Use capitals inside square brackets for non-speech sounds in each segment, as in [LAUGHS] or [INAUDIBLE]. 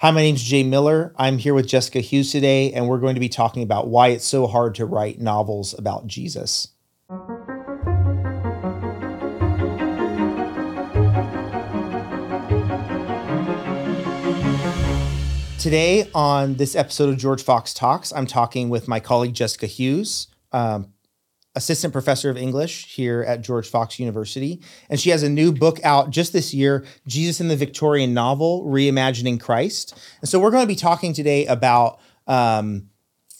Hi, my name is Jay Miller. I'm here with Jessica Hughes today, and we're going to be talking about why it's so hard to write novels about Jesus. Today, on this episode of George Fox Talks, I'm talking with my colleague Jessica Hughes, um, assistant professor of English here at George Fox University. And she has a new book out just this year Jesus in the Victorian Novel Reimagining Christ. And so we're going to be talking today about um,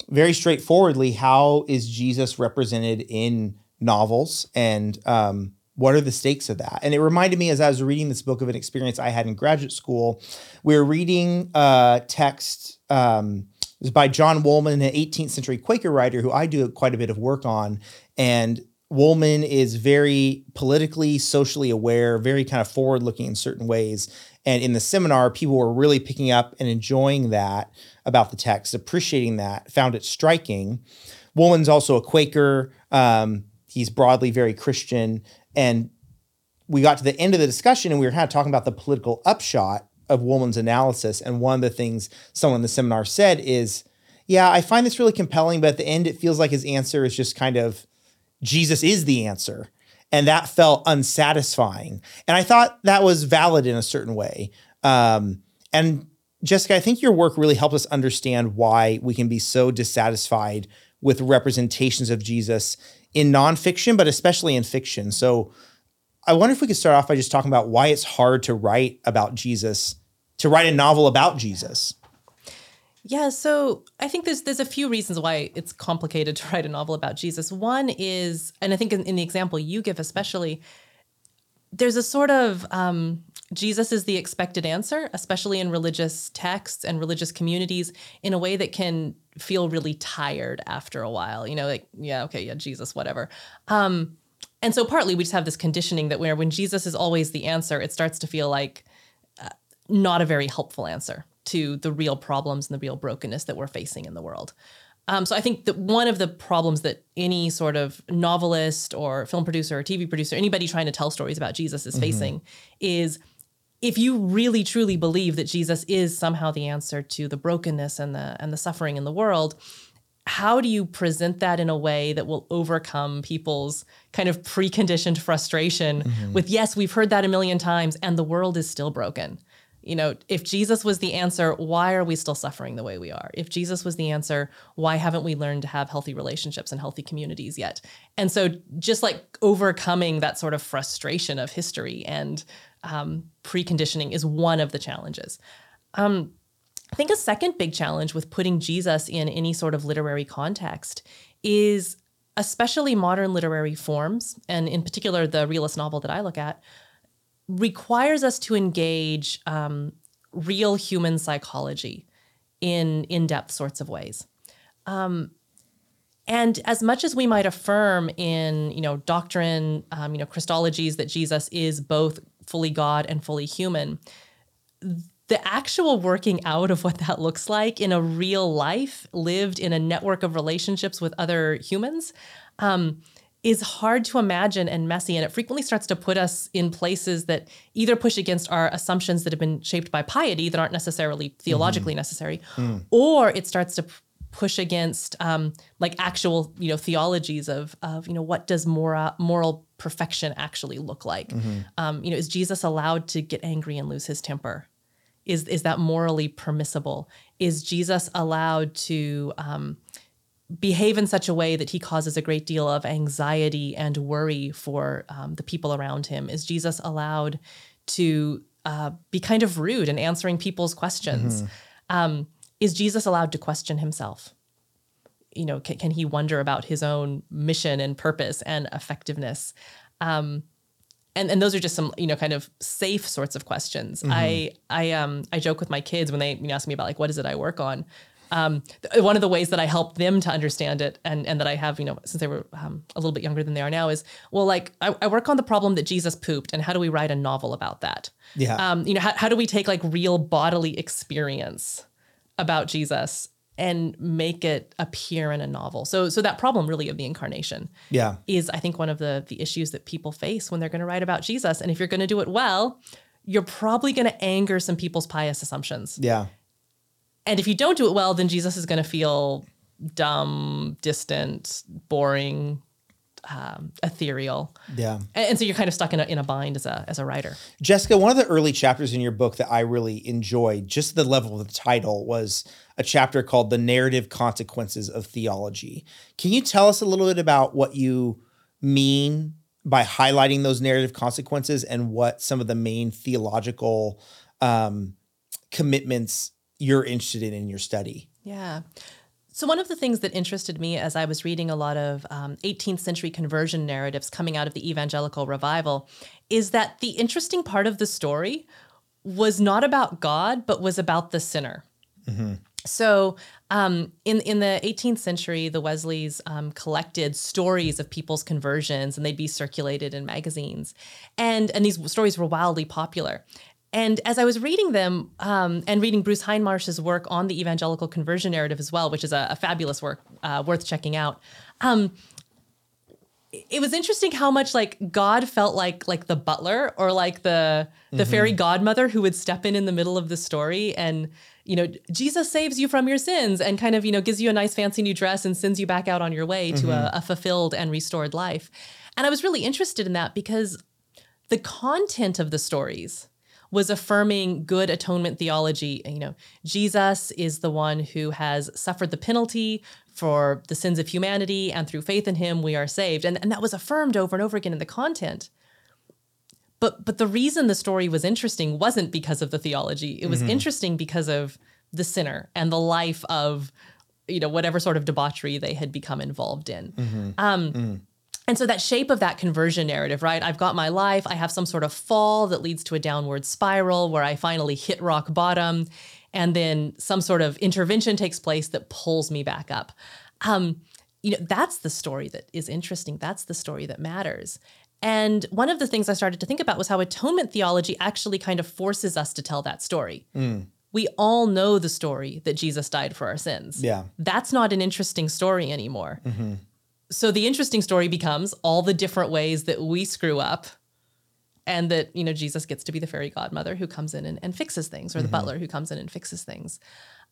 very straightforwardly how is Jesus represented in novels and um, what are the stakes of that? And it reminded me as I was reading this book of an experience I had in graduate school. We were reading a text. Um, was by John Woolman, an 18th century Quaker writer who I do quite a bit of work on. And Woolman is very politically, socially aware, very kind of forward looking in certain ways. And in the seminar, people were really picking up and enjoying that about the text, appreciating that, found it striking. Woolman's also a Quaker. Um, he's broadly very Christian. And we got to the end of the discussion and we were kind of talking about the political upshot of Woolman's analysis. And one of the things someone in the seminar said is, yeah, I find this really compelling, but at the end, it feels like his answer is just kind of Jesus is the answer. And that felt unsatisfying. And I thought that was valid in a certain way. Um, and Jessica, I think your work really helped us understand why we can be so dissatisfied with representations of Jesus in nonfiction, but especially in fiction. So I wonder if we could start off by just talking about why it's hard to write about Jesus, to write a novel about Jesus. Yeah, so I think there's there's a few reasons why it's complicated to write a novel about Jesus. One is, and I think in, in the example you give especially, there's a sort of um, Jesus is the expected answer, especially in religious texts and religious communities, in a way that can feel really tired after a while. You know, like yeah, okay, yeah, Jesus, whatever. Um, and so partly we just have this conditioning that where when Jesus is always the answer, it starts to feel like uh, not a very helpful answer to the real problems and the real brokenness that we're facing in the world. Um, so I think that one of the problems that any sort of novelist or film producer or TV producer, anybody trying to tell stories about Jesus is mm-hmm. facing is if you really truly believe that Jesus is somehow the answer to the brokenness and the and the suffering in the world, how do you present that in a way that will overcome people's kind of preconditioned frustration mm-hmm. with yes, we've heard that a million times and the world is still broken you know, if Jesus was the answer, why are we still suffering the way we are? If Jesus was the answer, why haven't we learned to have healthy relationships and healthy communities yet? And so, just like overcoming that sort of frustration of history and um, preconditioning is one of the challenges. Um, I think a second big challenge with putting Jesus in any sort of literary context is especially modern literary forms, and in particular, the realist novel that I look at requires us to engage um, real human psychology in in-depth sorts of ways. Um, and as much as we might affirm in you know doctrine, um, you know Christologies that Jesus is both fully God and fully human, the actual working out of what that looks like in a real life, lived in a network of relationships with other humans, um, is hard to imagine and messy. And it frequently starts to put us in places that either push against our assumptions that have been shaped by piety that aren't necessarily theologically mm-hmm. necessary, mm. or it starts to push against um, like actual you know theologies of of you know what does moral moral perfection actually look like mm-hmm. um, you know is jesus allowed to get angry and lose his temper is is that morally permissible is jesus allowed to um, behave in such a way that he causes a great deal of anxiety and worry for um, the people around him? Is Jesus allowed to uh, be kind of rude in answering people's questions? Mm-hmm. Um, is Jesus allowed to question himself? You know, can, can, he wonder about his own mission and purpose and effectiveness? Um, and and those are just some you know kind of safe sorts of questions. Mm-hmm. I I um I joke with my kids when they you know, ask me about like what is it I work on um, one of the ways that I help them to understand it and, and that I have, you know, since they were um, a little bit younger than they are now is, well, like I, I, work on the problem that Jesus pooped and how do we write a novel about that? Yeah. Um, you know, how, how do we take like real bodily experience about Jesus and make it appear in a novel? So, so that problem really of the incarnation yeah. is I think one of the, the issues that people face when they're going to write about Jesus. And if you're going to do it well, you're probably going to anger some people's pious assumptions. Yeah And if you don't do it well, then Jesus is going to feel dumb, distant, boring, um, ethereal. Yeah. And, and so you're kind of stuck in a, in a bind as a, as a writer. Jessica, one of the early chapters in your book that I really enjoyed, just the level of the title, was a chapter called The Narrative Consequences of Theology. Can you tell us a little bit about what you mean by highlighting those narrative consequences and what some of the main theological um, commitments you're interested in in your study? Yeah. So, one of the things that interested me as I was reading a lot of um, 18th century conversion narratives coming out of the evangelical revival is that the interesting part of the story was not about God, but was about the sinner. So, um, in in the 18th century, the Wesleys um, collected stories of people's conversions, and they'd be circulated in magazines, and and these stories were wildly popular. And as I was reading them um, and reading Bruce Hindmarsh's work on the evangelical conversion narrative as well, which is a, a fabulous work uh, worth checking out, um, it was interesting how much like God felt like like the butler or like the the fairy godmother who would step in in the middle of the story and you know Jesus saves you from your sins and kind of you know gives you a nice fancy new dress and sends you back out on your way to a, mm-hmm. a fulfilled and restored life. And I was really interested in that because the content of the stories was affirming good atonement theology. You know, Jesus is the one who has suffered the penalty for the sins of humanity, and through faith in him, we are saved. And, and that was affirmed over and over again in the content. But but the reason the story was interesting wasn't because of the theology. It was interesting because of the sinner and the life of, you know, whatever sort of debauchery they had become involved in. Um, and so that shape of that conversion narrative, right? I've got my life, I have some sort of fall that leads to a downward spiral where I finally hit rock bottom, and then some sort of intervention takes place that pulls me back up. Um, you know, that's the story that is interesting. That's the story that matters. And one of the things I started to think about was how atonement theology actually kind of forces us to tell that story. Mm. We all know the story that Jesus died for our sins. Yeah. That's not an interesting story anymore. Mm-hmm. So the interesting story becomes all the different ways that we screw up and that, you know, Jesus gets to be the fairy godmother who comes in and, and fixes things or the mm-hmm. butler who comes in and fixes things.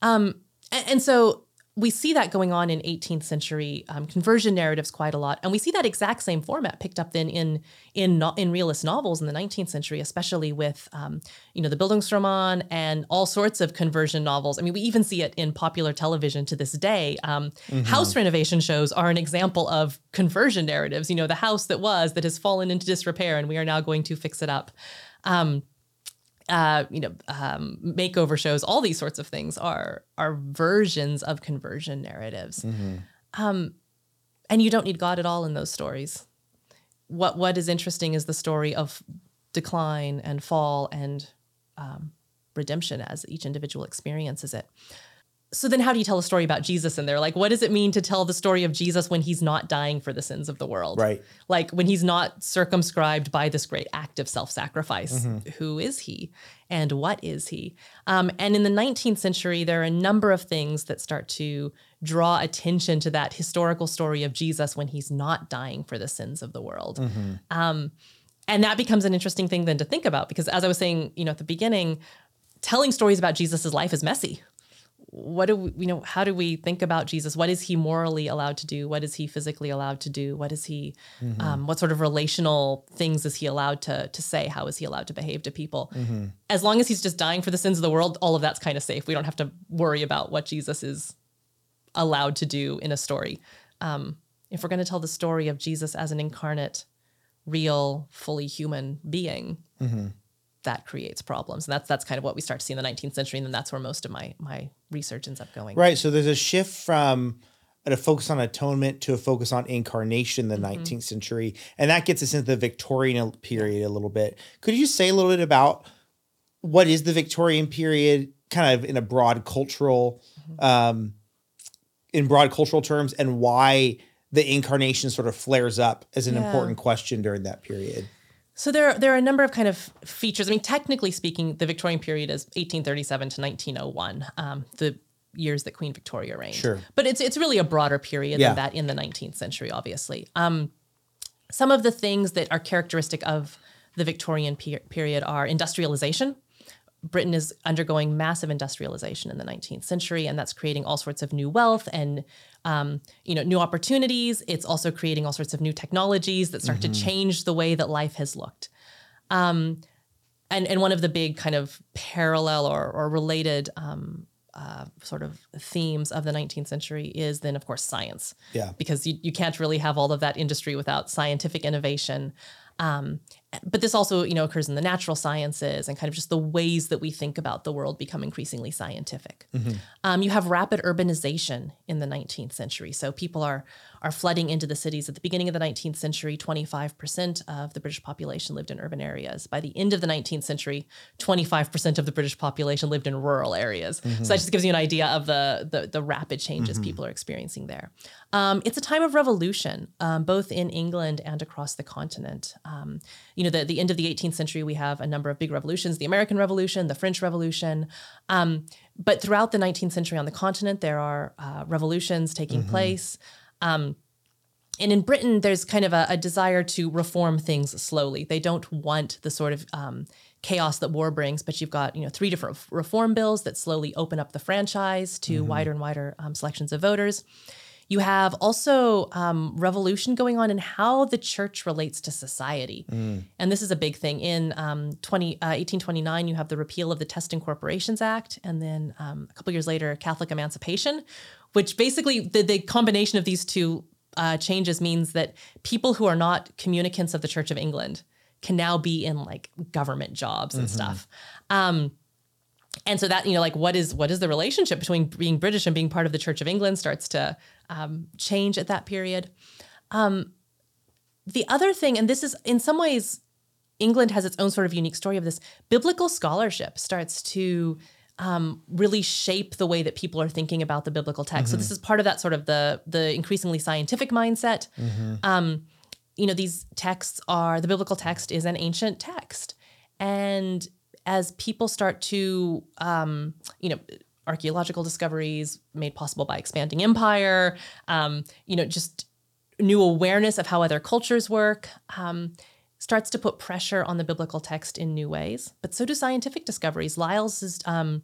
Um, and, and so we see that going on in 18th century um, conversion narratives quite a lot, and we see that exact same format picked up then in in no, in realist novels in the 19th century, especially with um, you know the Bildungsroman and all sorts of conversion novels. I mean, we even see it in popular television to this day. Um, House renovation shows are an example of conversion narratives. You know, the house that was that has fallen into disrepair, and we are now going to fix it up. Um, uh, you know, um, makeover shows, all these sorts of things are are versions of conversion narratives. Um, and you don't need God at all in those stories. What what is interesting is the story of decline and fall and um, redemption as each individual experiences it. So then, how do you tell a story about Jesus in there? Like, what does it mean to tell the story of Jesus when he's not dying for the sins of the world? Right. Like when he's not circumscribed by this great act of self-sacrifice. Who is he, and what is he? Um, and in the 19th century, there are a number of things that start to draw attention to that historical story of Jesus when he's not dying for the sins of the world. Um, and that becomes an interesting thing then to think about because, as I was saying, you know, at the beginning, telling stories about Jesus's life is messy what do we you know how do we think about jesus? What is he morally allowed to do? What is he physically allowed to do? What is he um, what sort of relational things is he allowed to to say? How is he allowed to behave to people? As long as he's just dying for the sins of the world all of that's kind of safe. We don't have to worry about what jesus is allowed to do in a story. Um, if we're going to tell the story of jesus as an incarnate real fully human being that creates problems. And that's that's kind of what we start to see in the 19th century and then that's where most of my my research ends up going Right. So there's a shift from a focus on atonement to a focus on incarnation in the 19th century. And that gets us into the Victorian period a little bit. Could you say a little bit about what is the Victorian period, kind of in a broad cultural, um, in broad cultural terms, and why the incarnation sort of flares up as an Yeah. important question during that period? So there, there are a number of kind of features. I mean, technically speaking, the Victorian period is 1837 to 1901, um, the years that Queen Victoria reigned. Sure. But it's it's really a broader period Yeah. than that in the 19th century, obviously. Um, some of the things that are characteristic of the Victorian pe- period are industrialization, Britain is undergoing massive industrialization in the 19th century, and that's creating all sorts of new wealth and um, you know new opportunities. It's also creating all sorts of new technologies that start mm-hmm. to change the way that life has looked. Um, and and one of the big kind of parallel or, or related um, uh, sort of themes of the 19th century is then of course science yeah because you, you can't really have all of that industry without scientific innovation um, but this also, you know, occurs in the natural sciences and kind of just the ways that we think about the world become increasingly scientific. Mm-hmm. Um, you have rapid urbanization in the 19th century, so people are are flooding into the cities. At the beginning of the 19th century, 25% of the British population lived in urban areas. By the end of the 19th century, 25% of the British population lived in rural areas. Mm-hmm. So that just gives you an idea of the the, the rapid changes mm-hmm. people are experiencing there. Um, it's a time of revolution, um, both in England and across the continent. Um, you know, the, the end of the 18th century, we have a number of big revolutions, the American Revolution, the French Revolution. Um, but throughout the 19th century on the continent, there are uh, revolutions taking mm-hmm. place. Um, and in Britain, there's kind of a, a, desire to reform things slowly. They don't want the sort of um, chaos that war brings, but you've got you know three different reform bills that slowly open up the franchise to mm-hmm. wider and wider um, selections of voters. You have also um, revolution going on in how the church relates to society. Mm. And this is a big thing. In um, 20, uh, 1829, you have the repeal of the Test and Corporations Act. And then um, a couple years later, Catholic Emancipation, which basically the, the combination of these two uh, changes means that people who are not communicants of the Church of England can now be in like government jobs and mm-hmm. stuff. Um, and so that you know like what is what is the relationship between being british and being part of the church of england starts to um, change at that period um, the other thing and this is in some ways england has its own sort of unique story of this biblical scholarship starts to um, really shape the way that people are thinking about the biblical text mm-hmm. so this is part of that sort of the the increasingly scientific mindset mm-hmm. Um, you know these texts are the biblical text is an ancient text and as people start to, um, you know, archaeological discoveries made possible by expanding empire, um, you know, just new awareness of how other cultures work, um, starts to put pressure on the biblical text in new ways. But so do scientific discoveries. Lyell's um,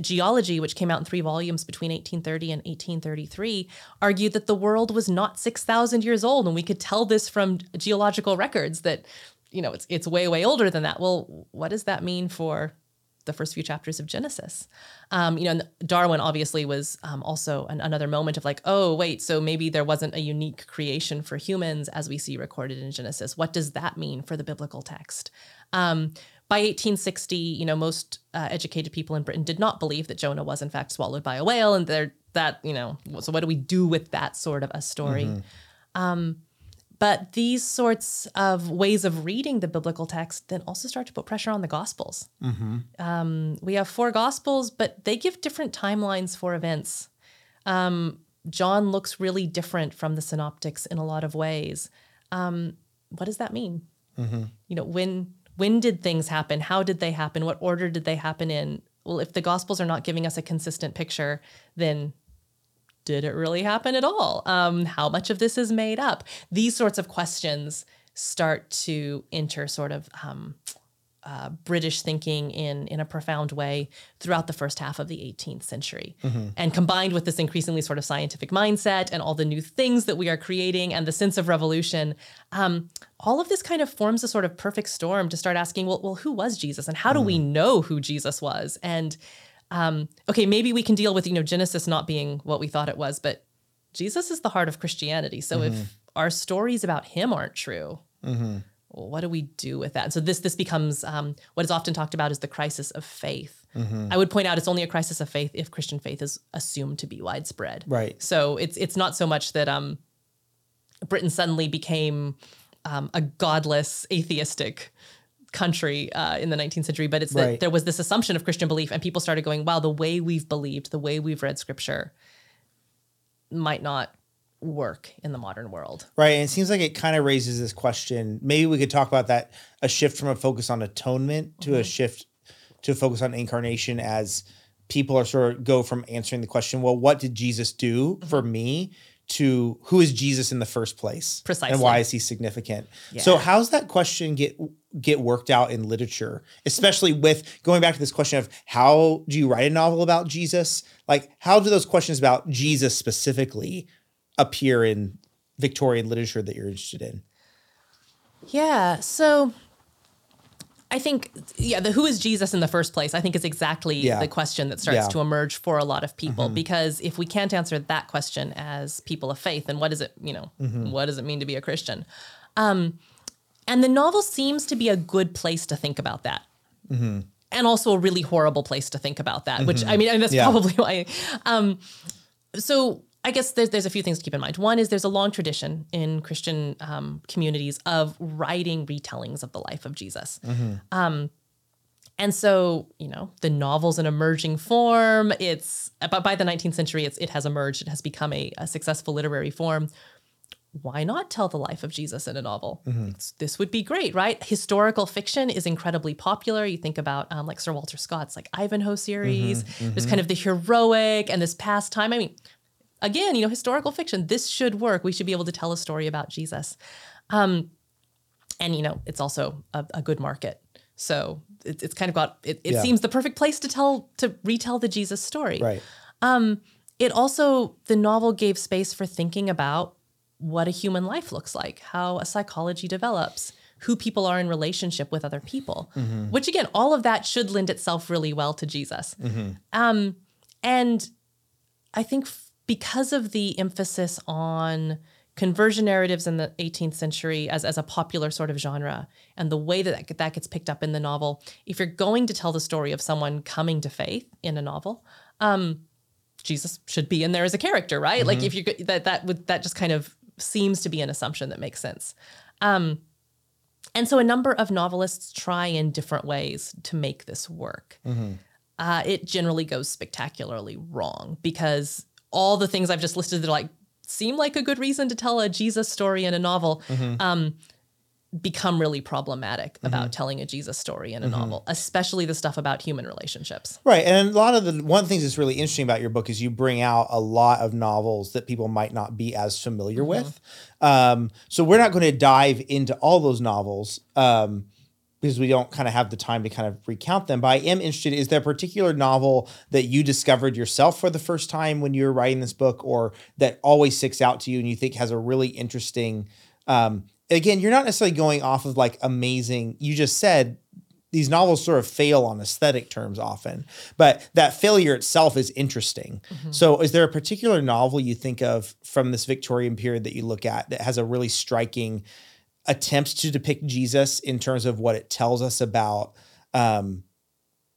geology, which came out in three volumes between 1830 and 1833, argued that the world was not 6,000 years old. And we could tell this from geological records that you know, it's it's way way older than that. Well, what does that mean for the first few chapters of Genesis? Um, you know, Darwin obviously was um, also an, another moment of like, oh wait, so maybe there wasn't a unique creation for humans as we see recorded in Genesis. What does that mean for the biblical text? Um, by 1860, you know, most uh, educated people in Britain did not believe that Jonah was in fact swallowed by a whale, and there that you know, so what do we do with that sort of a story? Mm-hmm. But these sorts of ways of reading the biblical text then also start to put pressure on the Gospels. Mm-hmm. Um, we have four Gospels, but they give different timelines for events. Um, John looks really different from the Synoptics in a lot of ways. Um, what does that mean? Mm-hmm. You know, when when did things happen? How did they happen? What order did they happen in? Well, if the Gospels are not giving us a consistent picture, then did it really happen at all? Um, how much of this is made up? These sorts of questions start to enter sort of um, uh, British thinking in in a profound way throughout the first half of the 18th century, mm-hmm. and combined with this increasingly sort of scientific mindset and all the new things that we are creating and the sense of revolution, um, all of this kind of forms a sort of perfect storm to start asking, well, well, who was Jesus, and how do we mm. know who Jesus was, and um, okay, maybe we can deal with, you know, Genesis not being what we thought it was, but Jesus is the heart of Christianity. So mm-hmm. if our stories about him aren't true, mm-hmm. what do we do with that? And so this this becomes um, what is often talked about as the crisis of faith. Mm-hmm. I would point out it's only a crisis of faith if Christian faith is assumed to be widespread. Right. So it's it's not so much that um, Britain suddenly became um, a godless, atheistic country uh, in the 19th century, but it's that right. there was this assumption of Christian belief, and people started going, wow, the way we've believed, the way we've read scripture might not work in the modern world. Right. And it seems like it kind of raises this question. Maybe we could talk about that a shift from a focus on atonement to mm-hmm. a shift to a focus on incarnation as people are sort of go from answering the question, well, what did Jesus do mm-hmm. for me to who is Jesus in the first place, and why is he significant? So how's that question get get worked out in literature, especially with going back to this question of how do you write a novel about Jesus? Like how do those questions about Jesus specifically appear in Victorian literature that you're interested in? Yeah. So I think, yeah, the who is Jesus in the first place, I think is exactly Yeah. the question that starts Yeah. Mm-hmm. to emerge for a lot of people. Because if we can't answer that question as people of faith, then what does it, you know, Mm-hmm. what does it mean to be a Christian? Um, and the novel seems to be a good place to think about that. Mm-hmm. And also a really horrible place to think about that, which I mean, and that's Yeah. probably [LAUGHS] why. Um, so I guess there's there's a few things to keep in mind. One is there's a long tradition in Christian um, communities of writing retellings of the life of Jesus. Um, and so, you know, the novel's an emerging form. It's but by the 19th century, it's it has emerged. It has become a, a successful literary form. Why not tell the life of Jesus in a novel? It's- This would be great, right? Historical fiction is incredibly popular. You think about um, like Sir Walter Scott's like Ivanhoe series. There's kind of the heroic and this pastime. I mean, again, you know, historical fiction. This should work. We should be able to tell a story about Jesus. Um, and you know, it's also a, a good market. So it, it's kind of got. It, it Yeah. seems the perfect place to tell to retell the Jesus story. Right. It also the novel gave space for thinking about what a human life looks like, how a psychology develops, who people are in relationship with other people. Which again, all of that should lend itself really well to Jesus. Um, and I think because of the emphasis on conversion narratives in the 18th century as, as a popular sort of genre and the way that that, that gets picked up in the novel, if you're going to tell the story of someone coming to faith in a novel, um, Jesus should be in there as a character, right? Like if you that that would that just kind of seems to be an assumption that makes sense. Um, and so a number of novelists try in different ways to make this work. Uh, it generally goes spectacularly wrong because all the things I've just listed that like seem like a good reason to tell a Jesus story in a novel um, become really problematic about telling a Jesus story in a novel, especially the stuff about human relationships. Right. And a lot of the one of the things that's really interesting about your book is you bring out a lot of novels that people might not be as familiar with. Um, so we're not going to dive into all those novels um, because we don't kind of have the time to kind of recount them. But I am interested is there a particular novel that you discovered yourself for the first time when you were writing this book or that always sticks out to you and you think has a really interesting um, again, you're not necessarily going off of like amazing. You just said these novels sort of fail on aesthetic terms often, but that failure itself is interesting. So, is there a particular novel you think of from this Victorian period that you look at that has a really striking attempt to depict Jesus in terms of what it tells us about um,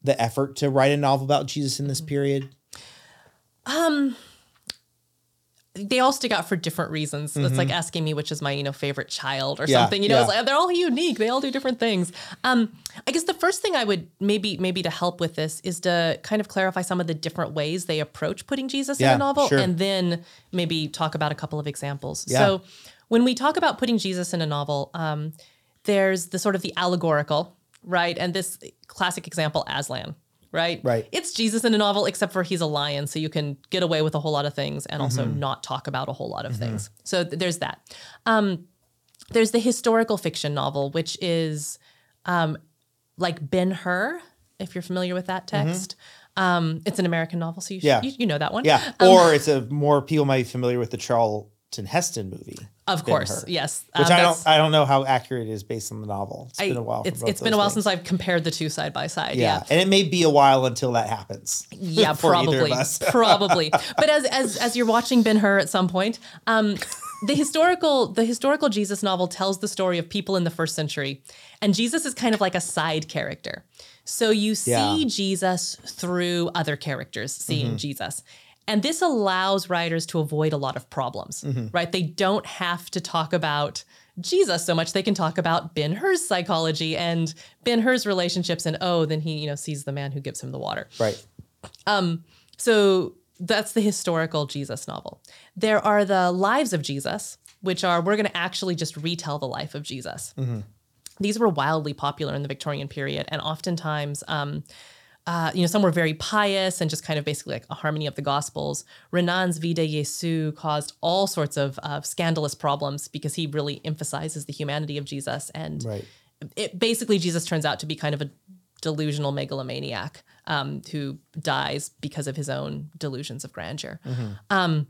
the effort to write a novel about Jesus in this period? Um, they all stick out for different reasons. It's like asking me which is my, you know, favorite child or Mm-hmm. Yeah, something. You know, it's yeah. like they're all unique. They all do different things. Um, I guess the first thing I would maybe maybe to help with this is to kind of clarify some of the different ways they approach putting Jesus in a novel, sure. and then maybe talk about a couple of examples. Yeah. So when we talk about putting Jesus in a novel, um, there's the sort of the allegorical, right? And this classic example, Aslan. Right. Right. It's Jesus in a novel, except for he's a lion, so you can get away with a whole lot of things and also Mm-hmm. not talk about a whole lot of things. So th- there's that. Um, there's the historical fiction novel, which is um, like Ben Hur, if you're familiar with that text. Um, it's an American novel, so you, sh- Mm-hmm. Yeah. you, you know that one. Yeah. or it's a more people might be familiar with the Charlton Heston movie. Of course, yes. Which Um, I don't I don't know how accurate it is based on the novel. It's I- been a while. It's, it's been a while things. since I've compared the two side by side. Yeah. yeah. And it may be a while until that happens. [LAUGHS] Yeah, probably, [LAUGHS] probably. But as as as you're watching Ben Hur at some point, um, the historical the historical Jesus novel tells the story of people in the first century, and Jesus is kind of like a side character. So you see Yeah. Mm-hmm. Jesus through other characters seeing Jesus. And this allows writers to avoid a lot of problems, Mm-hmm. right? They don't have to talk about Jesus so much. They can talk about Ben Hur's psychology and Ben Hur's relationships, and oh, then he, you know, sees the man who gives him the water. Right. So that's the historical Jesus novel. There are the lives of Jesus, which are we're going to actually just retell the life of Jesus. These were wildly popular in the Victorian period, and oftentimes um, uh, you know, some were very pious and just kind of basically like a harmony of the Gospels. Renan's Vie de Jésus caused all sorts of uh, scandalous problems because he really emphasizes the humanity of Jesus. And Right. it, basically, Jesus turns out to be kind of a delusional megalomaniac um, who dies because of his own delusions of grandeur. Um,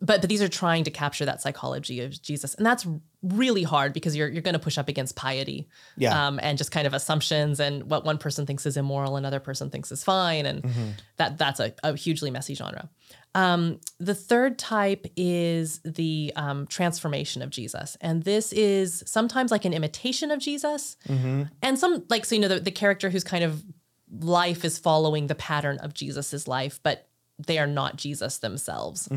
but but these are trying to capture that psychology of Jesus, and that's really hard because you're you're going to push up against piety, Yeah. um, and just kind of assumptions and what one person thinks is immoral, another person thinks is fine, and that that's a, a hugely messy genre. Um, the third type is the um, transformation of Jesus, and this is sometimes like an imitation of Jesus, and some like so you know the, the character who's kind of life is following the pattern of Jesus's life, but they are not Jesus themselves.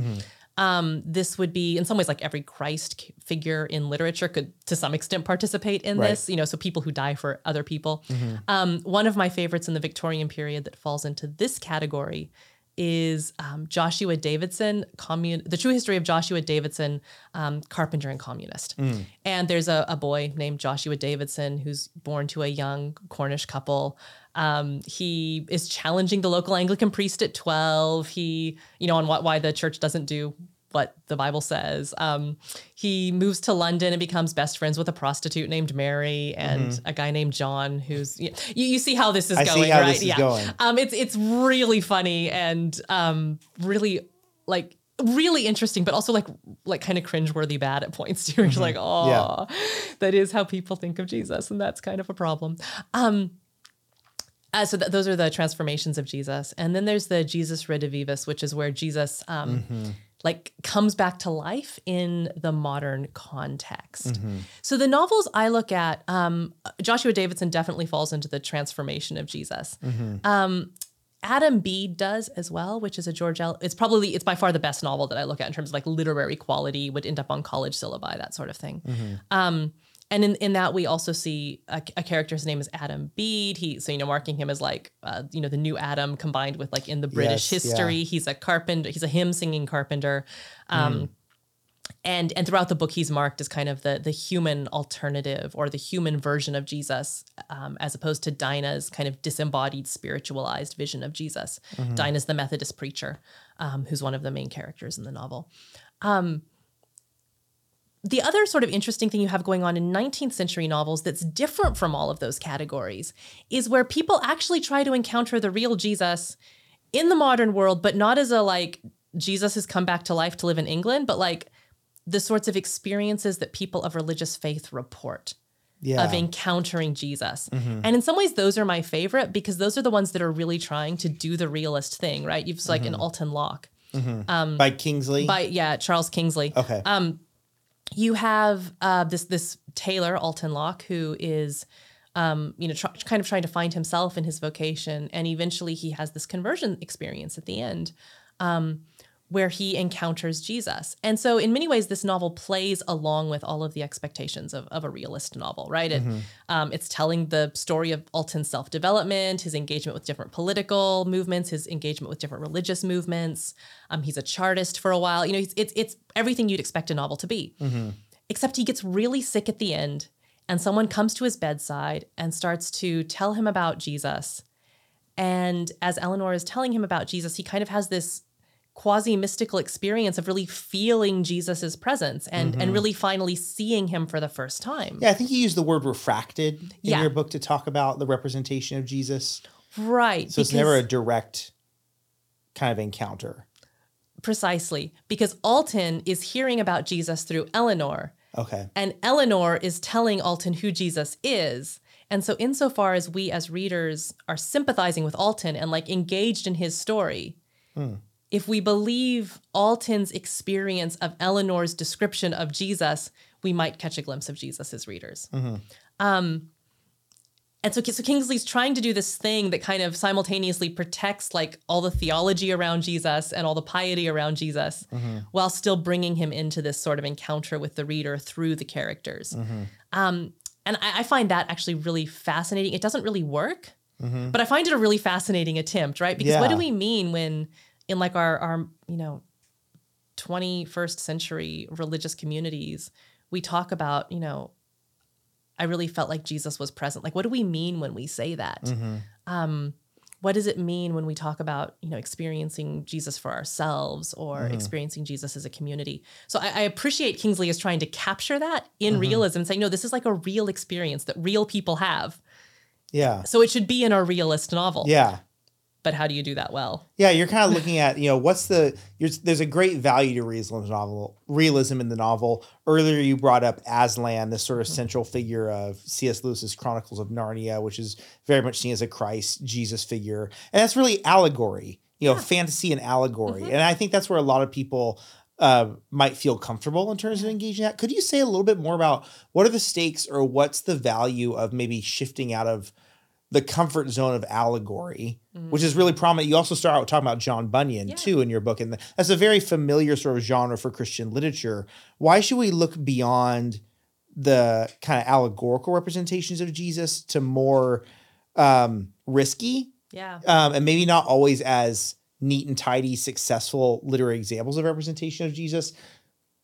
Um, this would be in some ways like every Christ figure in literature could to some extent participate in Right. this, you know, so people who die for other people. Um, one of my favorites in the Victorian period that falls into this category is um, Joshua Davidson, commun- the true history of Joshua Davidson, um, carpenter and communist. And there's a, a boy named Joshua Davidson who's born to a young Cornish couple. Um, he is challenging the local Anglican priest at 12. He, you know, on what, why the church doesn't do what the Bible says. Um, he moves to London and becomes best friends with a prostitute named Mary and a guy named John, who's you, you see how this is Mm-hmm. I see going, how right? this is going. Um, it's it's really funny and um, really like really interesting, but also like like kind of cringeworthy bad at points [LAUGHS] too. You're like, oh, yeah. that is how people think of Jesus, and that's kind of a problem. Um, uh, so th- those are the transformations of Jesus, and then there's the Jesus Redivivus, which is where Jesus um, like comes back to life in the modern context. So the novels I look at, um, Joshua Davidson definitely falls into the transformation of Jesus. Um, Adam Bede does as well, which is a George Eliot It's probably it's by far the best novel that I look at in terms of like literary quality, would end up on college syllabi, that sort of thing. And in, in that we also see a, a character. His name is Adam Bede. He so you know marking him as like uh, you know the new Adam combined with like in the British Yes, yeah. history. He's a carpenter. He's a hymn singing carpenter. Um, and and throughout the book he's marked as kind of the the human alternative or the human version of jesus um, as opposed to dinah's kind of disembodied spiritualized vision of jesus dinah's the methodist preacher um, who's one of the main characters in the novel um, the other sort of interesting thing you have going on in 19th century novels that's different from all of those categories is where people actually try to encounter the real jesus in the modern world but not as a like jesus has come back to life to live in england but like the sorts of experiences that people of religious faith report Yeah. of encountering Jesus. Mm-hmm. And in some ways, those are my favorite because those are the ones that are really trying to do the realist thing, right? You've like an mm-hmm. Alton Locke mm-hmm. um, by Kingsley. by yeah Charles Kingsley. okay. Um, You have uh, this this tailor Alton Locke who is. Um, you know, tr- kind of trying to find himself in his vocation, and eventually he has this conversion experience at the end, um, where he encounters Jesus. And so, in many ways, this novel plays along with all of the expectations of, of a realist novel, right? It, um, it's telling the story of Alton's self development, his engagement with different political movements, his engagement with different religious movements. Um, he's a chartist for a while. You know, it's, it's, it's everything you'd expect a novel to be, except he gets really sick at the end, and someone comes to his bedside and starts to tell him about Jesus. And as Eleanor is telling him about Jesus, he kind of has this quasi mystical experience of really feeling Jesus's presence and and mm-hmm. really finally seeing him for the first time. yeah, I think you used the word refracted in Yeah. your book to talk about the representation of Jesus. Right. So it's never a direct kind of encounter. precisely because Alton is hearing about Jesus through Eleanor, Okay. and Eleanor is telling Alton who Jesus is. And so, insofar as we as readers are sympathizing with Alton and like engaged in his story, hmm. If we believe Alton's experience of Eleanor's description of Jesus, we might catch a glimpse of Jesus as readers. Um, and so, so Kingsley's trying to do this thing that kind of simultaneously protects like all the theology around Jesus and all the piety around Jesus, while still bringing him into this sort of encounter with the reader through the characters. Um, and I, I find that actually really fascinating. It doesn't really work, but I find it a really fascinating attempt, right? Because what do we mean when in like our our you know 21st century religious communities we talk about you know I really felt like Jesus was present. Like, what do we mean when we say that? Um, what does it mean when we talk about you know experiencing jesus for ourselves or Mhm. experiencing jesus as a community so I, I appreciate kingsley is trying to capture that in Mhm. realism saying no this is like a real experience that real people have Yeah. so it should be in a realist novel Yeah. But how do you do that well Yeah, you're kind of looking at, you know, what's the you're, there's a great value to realism in the novel, realism in the novel. Earlier you brought up Aslan, this sort of Mhm. central figure of C.S. Lewis's Chronicles of Narnia, which is very much seen as a Christ Jesus figure. And that's really allegory, you know, Yeah. fantasy and allegory. Mhm. And I think that's where a lot of people uh, might feel comfortable in terms of engaging that. Could you say a little bit more about what are the stakes or what's the value of maybe shifting out of the comfort zone of allegory, which is really prominent. You also start out talking about John Bunyan Yeah. too in your book, and that's a very familiar sort of genre for Christian literature. Why should we look beyond the kind of allegorical representations of Jesus to more um, risky yeah um, and maybe not always as neat and tidy, successful literary examples of representation of Jesus?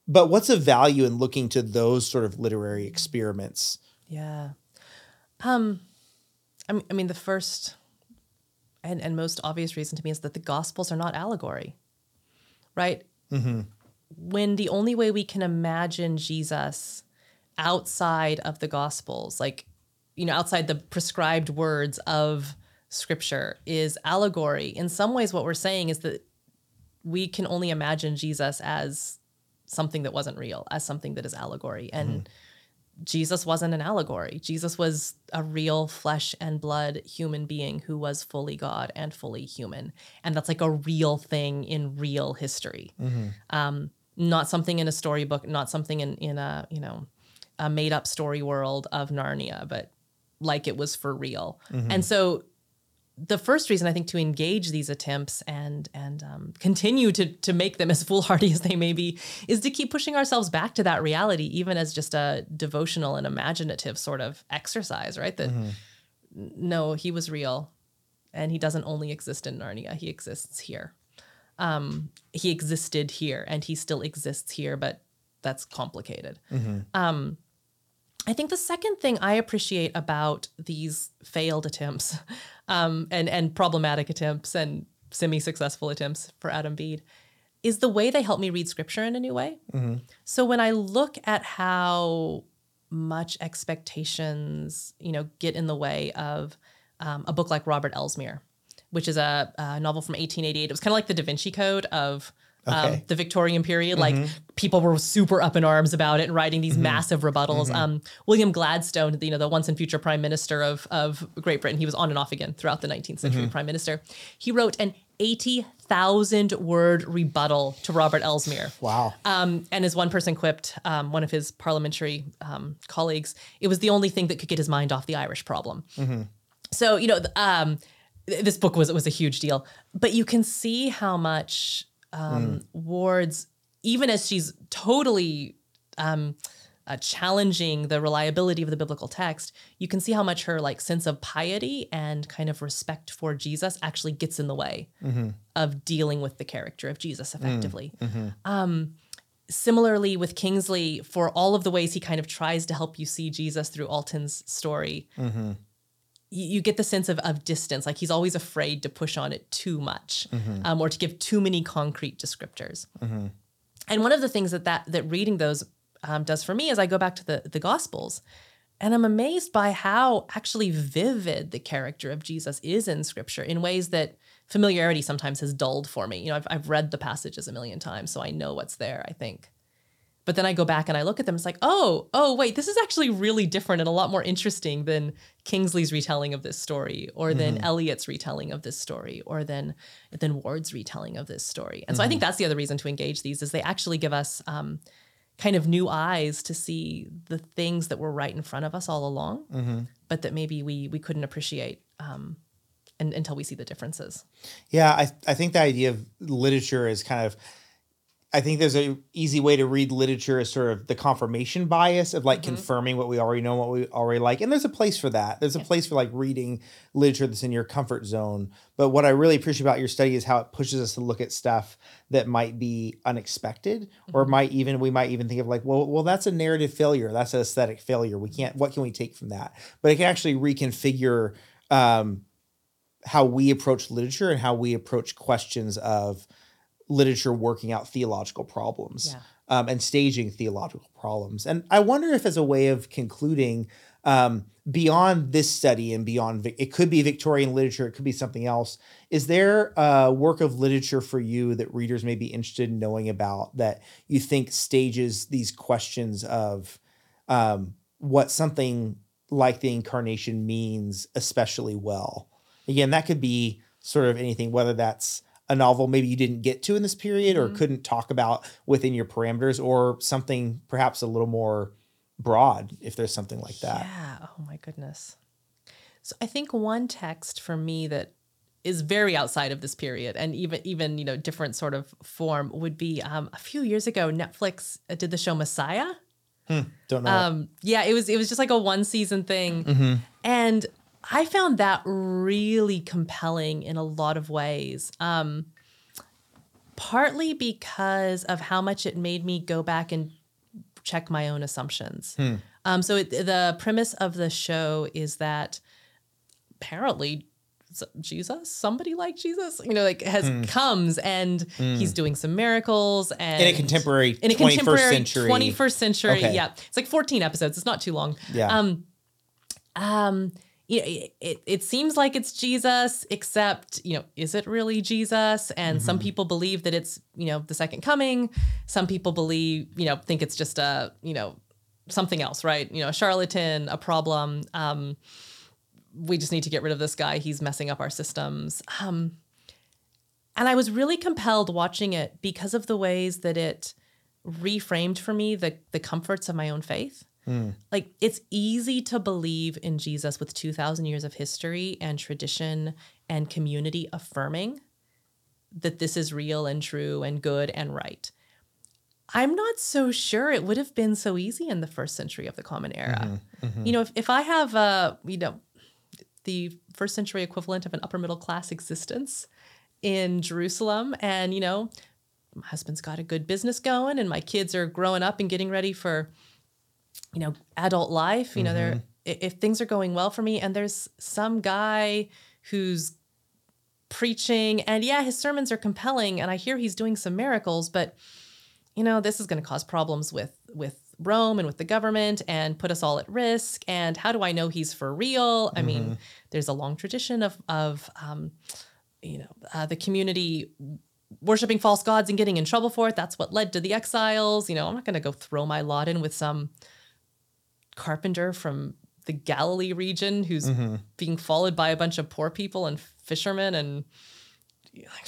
But what's the value in looking to those sort of literary experiments? Yeah. Um, I mean, I mean, the first and, and most obvious reason to me is that the Gospels are not allegory, right? Mm-hmm. When the only way we can imagine Jesus outside of the Gospels, like, you know, outside the prescribed words of Scripture, is allegory. In some ways, what we're saying is that we can only imagine Jesus as something that wasn't real, as something that is allegory. And Jesus wasn't an allegory. Jesus was a real flesh and blood human being who was fully God and fully human. And that's like a real thing in real history. Mm-hmm. Um, not something in a storybook, not something in, in a, you know, a made up story world of Narnia, but like it was for real. Mm-hmm. And so the first reason I think to engage these attempts and and um, continue to to make them [LAUGHS] as foolhardy as they may be is to keep pushing ourselves back to that reality, even as just a devotional and imaginative sort of exercise, right? That Mhm. no, he was real, and he doesn't only exist in Narnia; he exists here. Um, he existed here, and he still exists here, but that's complicated. Mm-hmm. Um, I think the second thing I appreciate about these failed attempts [LAUGHS] um, and and problematic attempts and semi-successful attempts for Adam Bede is the way they help me read scripture in a new way. Mm-hmm. So when I look at how much expectations, you know, get in the way of um, a book like Robert Elsmere, which is a, a novel from 1888. It was kind of like the Da Vinci Code of um, the Victorian period. Like Mhm. people were super up in arms about it and writing these Mhm. massive rebuttals. Mhm. Um, William Gladstone, you know, the once and future prime minister of, of Great Britain, he was on and off again throughout the 19th century Mhm. prime minister. He wrote an 80,000 word rebuttal to Robert Elsmere. Wow. Um, and as one person quipped, um, one of his parliamentary um, colleagues, it was the only thing that could get his mind off the Irish problem. Mm-hmm. So you know, um, th- this book was was a huge deal, but you can see how much um, Ward's, even as she's totally um, uh, challenging the reliability of the biblical text, you can see how much her like sense of piety and kind of respect for Jesus actually gets in the way Mm-hmm. of dealing with the character of Jesus effectively. Mm-hmm. Um, similarly with Kingsley, for all of the ways he kind of tries to help you see Jesus through Alton's story, Mm-hmm. You, get the sense of, of distance. Like he's always afraid to push on it too much Mm-hmm. um, or to give too many concrete descriptors. Mm-hmm. And one of the things that that, that reading those um, does for me is I go back to the, the Gospels and I'm amazed by how actually vivid the character of Jesus is in Scripture in ways that familiarity sometimes has dulled for me. You know, I've, I've read the passages a million times, so I know what's there, I think. But then I go back and I look at them, it's like, oh, oh, wait, this is actually really different and a lot more interesting than Kingsley's retelling of this story, or than Mhm. Eliot's retelling of this story, or than than Ward's retelling of this story. And so I think that's the other reason to engage these is they actually give us um, kind of new eyes to see the things that were right in front of us all along, Mm-hmm. but that maybe we we couldn't appreciate um, and, until we see the differences. Yeah, I I think the idea of literature is kind of I think there's a easy way to read literature as sort of the confirmation bias of like Mhm. confirming what we already know, what we already like. And there's a place for that. There's a Yeah. place for like reading literature that's in your comfort zone. But what I really appreciate about your study is how it pushes us to look at stuff that might be unexpected or Mhm. might even we might even think of like, well, well, that's a narrative failure. That's an aesthetic failure. We can't what can we take from that? But it can actually reconfigure um how we approach literature and how we approach questions of literature working out theological problems Yeah. um, and staging theological problems. And I wonder if, as a way of concluding, um, beyond this study and beyond, it could be Victorian literature, it could be something else. Is there a work of literature for you that readers may be interested in knowing about that you think stages these questions of um, what something like the incarnation means especially well? Again, that could be sort of anything, whether that's a novel maybe you didn't get to in this period or couldn't talk about within your parameters, or something perhaps a little more broad, if there's something like that. Yeah. Oh my goodness. So I think one text for me that is very outside of this period and even even you know different sort of form would be um, a few years ago Netflix uh, did the show Messiah. Don't know. Um, yeah, it was it was just like a one season thing, and I found that really compelling in a lot of ways. Um, partly because of how much it made me go back and check my own assumptions. Um, so it, the premise of the show is that apparently Jesus, somebody like Jesus, you know, like has comes and he's doing some miracles and in a contemporary in a 21st contemporary century. 21st century. Okay. Yeah. It's like 14 episodes. It's not too long. Yeah. Um, um, you know, it, it, it seems like it's Jesus, except, you know, is it really Jesus? And some people believe that it's, you know, the second coming. Some people believe, you know, think it's just a, you know, something else, right? You know, a charlatan, a problem. Um, we just need to get rid of this guy. He's messing up our systems. Um, and I was really compelled watching it because of the ways that it reframed for me the the comforts of my own faith. Like it's easy to believe in Jesus with 2000 years of history and tradition and community affirming that this is real and true and good and right. I'm not so sure it would have been so easy in the first century of the common era. Mm-hmm, mm-hmm. You know, if, if I have a, you know, the first century equivalent of an upper middle class existence in Jerusalem and, you know, my husband's got a good business going and my kids are growing up and getting ready for you know adult life you know they're i- if things are going well for me and there's some guy who's preaching and yeah his sermons are compelling and i hear he's doing some miracles but you know this is going to cause problems with with rome and with the government and put us all at risk and how do i know he's for real i mean there's a long tradition of of um, you know uh, the community worshiping false gods and getting in trouble for it. That's what led to the exiles. You know, I'm not going to go throw my lot in with some carpenter from the Galilee region who's being followed by a bunch of poor people and fishermen and like,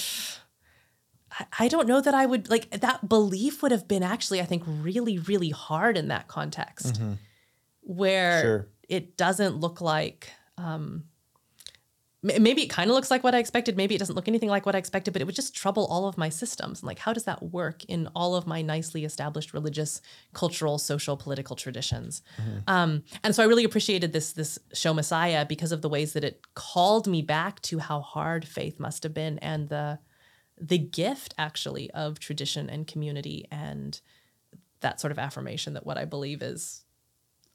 I, don't know that I would like that belief would have been actually I think really really hard in that context where Sure. it doesn't look like um maybe it kind of looks like what I expected. Maybe it doesn't look anything like what I expected, but it would just trouble all of my systems. And like, how does that work in all of my nicely established religious, cultural, social, political traditions? Um, and so I really appreciated this this show Messiah because of the ways that it called me back to how hard faith must have been and the the gift actually of tradition and community and that sort of affirmation that what I believe is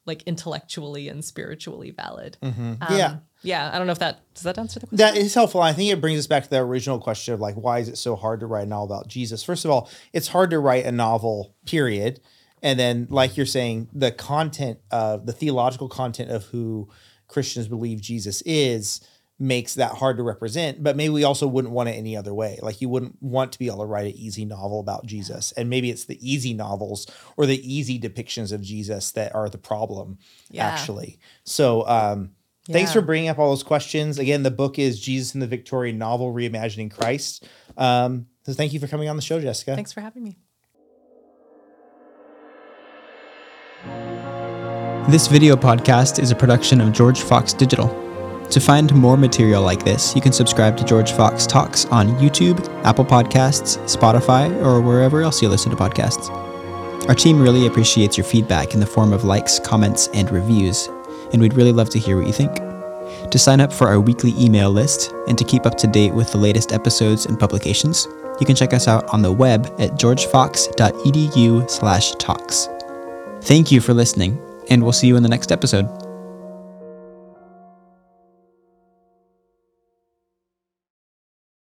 like intellectually and spiritually valid. Um, Yeah. Yeah. I don't know if that does that answer the question. That is helpful. I think it brings us back to the original question of like, why is it so hard to write a novel about Jesus? First of all, it's hard to write a novel, period. And then, like you're saying, the content of the theological content of who Christians believe Jesus is makes that hard to represent. But maybe we also wouldn't want it any other way. Like you wouldn't want to be able to write an easy novel about Jesus. And maybe it's the easy novels or the easy depictions of Jesus that are the problem, Yeah. actually. So, um, Thanks for bringing up all those questions. Again, the book is Jesus in the Victorian Novel, Reimagining Christ. Um, so thank you for coming on the show, Jessica. Thanks for having me. This video podcast is a production of George Fox Digital. To find more material like this, you can subscribe to George Fox Talks on YouTube, Apple Podcasts, Spotify, or wherever else you listen to podcasts. Our team really appreciates your feedback in the form of likes, comments, and reviews, and we'd really love to hear what you think. To sign up for our weekly email list and to keep up to date with the latest episodes and publications, you can check us out on the web at georgefox.edu/talks. Thank you for listening, and we'll see you in the next episode.